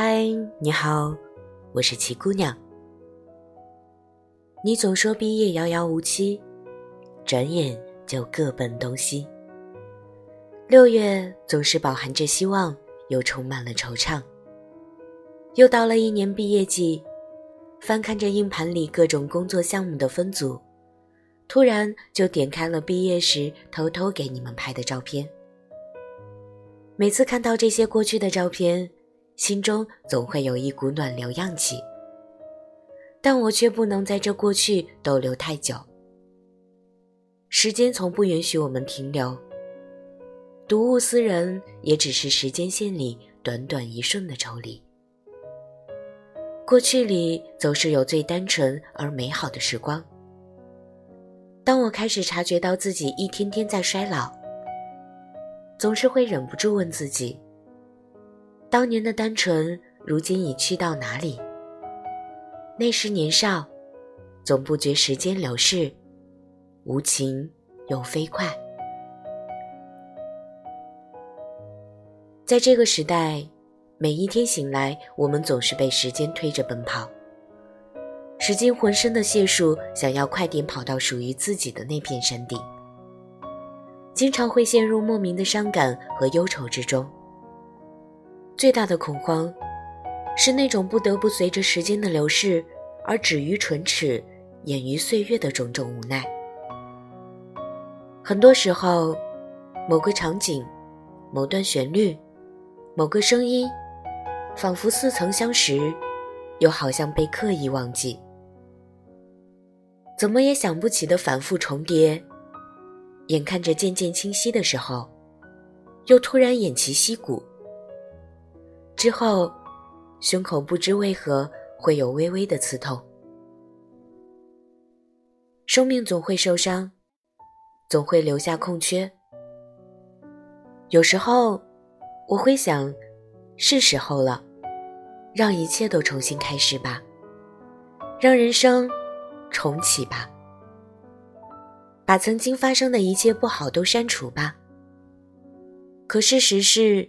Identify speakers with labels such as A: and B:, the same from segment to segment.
A: 嗨，你好，我是齐姑娘。你总说毕业遥遥无期，转眼就各奔东西。六月总是饱含着希望，又充满了惆怅。又到了一年毕业季，翻看着硬盘里各种工作项目的分组，突然就点开了毕业时偷偷给你们拍的照片。每次看到这些过去的照片，心中总会有一股暖流漾起。但我却不能在这过去逗留太久。时间从不允许我们停留。睹物思人，也只是时间线里短短一瞬的抽离。过去里总是有最单纯而美好的时光。当我开始察觉到自己一天天在衰老。总是会忍不住问自己：当年的单纯，如今已去到哪里？那时年少，总不觉时间流逝，无情又飞快。在这个时代，每一天醒来，我们总是被时间推着奔跑，使尽浑身的解数，想要快点跑到属于自己的那片山顶。经常会陷入莫名的伤感和忧愁之中。最大的恐慌，是那种不得不随着时间的流逝而止于唇齿、掩于岁月的种种无奈。很多时候，某个场景、某段旋律、某个声音，仿佛似曾相识，又好像被刻意忘记，怎么也想不起的反复重叠。眼看着渐渐清晰的时候，又突然偃旗息鼓。之后，胸口不知为何会有微微的刺痛。生命总会受伤，总会留下空缺。有时候，我会想，是时候了，让一切都重新开始吧，让人生重启吧。把曾经发生的一切不好都删除吧。可事实是，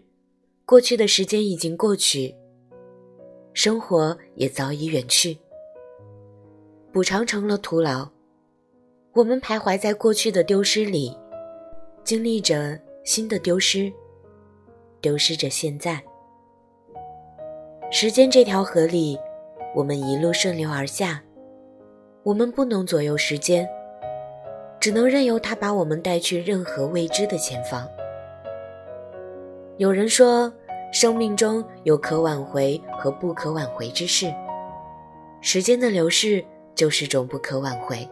A: 过去的时间已经过去，生活也早已远去，补偿成了徒劳。我们徘徊在过去的丢失里，经历着新的丢失，丢失着现在。时间这条河里，我们一路顺流而下，我们不能左右时间。只能任由它把我们带去任何未知的前方。有人说，生命中有可挽回和不可挽回之事，时间的流逝就是种不可挽回。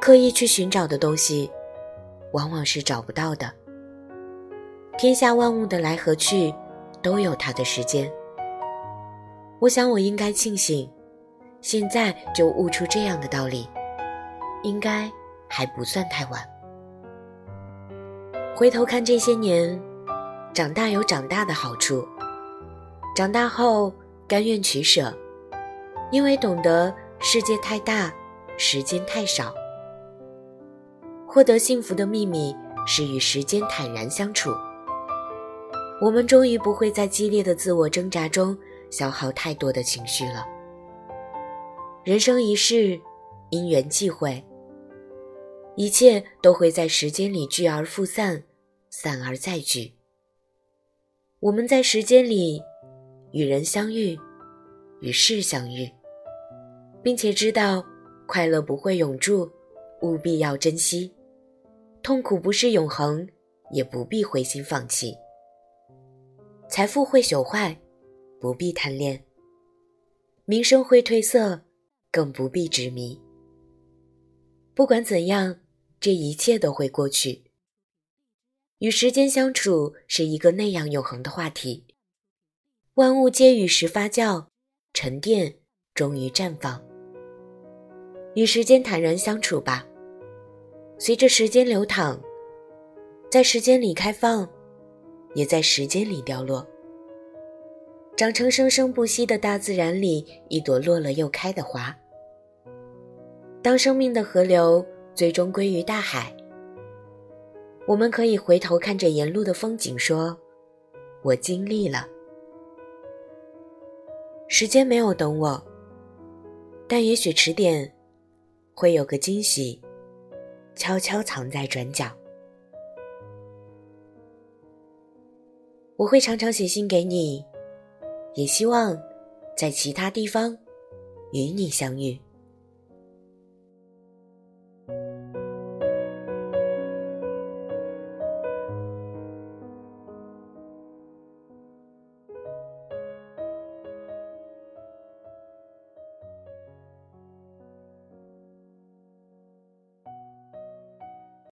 A: 刻意去寻找的东西，往往是找不到的。天下万物的来和去，都有它的时间。我想，我应该庆幸，现在就悟出这样的道理。应该还不算太晚。回头看这些年，长大有长大的好处。长大后甘愿取舍，因为懂得世界太大，时间太少。获得幸福的秘密是与时间坦然相处。我们终于不会在激烈的自我挣扎中消耗太多的情绪了。人生一世，因缘际会。一切都会在时间里聚而复散，散而再聚。我们在时间里与人相遇，与事相遇，并且知道快乐不会永驻，务必要珍惜；痛苦不是永恒，也不必灰心放弃。财富会朽坏，不必贪恋；名声会褪色，更不必执迷。不管怎样。这一切都会过去。与时间相处是一个那样永恒的话题。万物皆与时发酵、沉淀，终于绽放。与时间坦然相处吧。随着时间流淌，在时间里开放，也在时间里凋落，长成生生不息的大自然里一朵落了又开的花。当生命的河流。最终归于大海。我们可以回头看着沿路的风景，说：“我经历了。”时间没有等我，但也许迟点会有个惊喜，悄悄藏在转角。我会常常写信给你，也希望在其他地方与你相遇。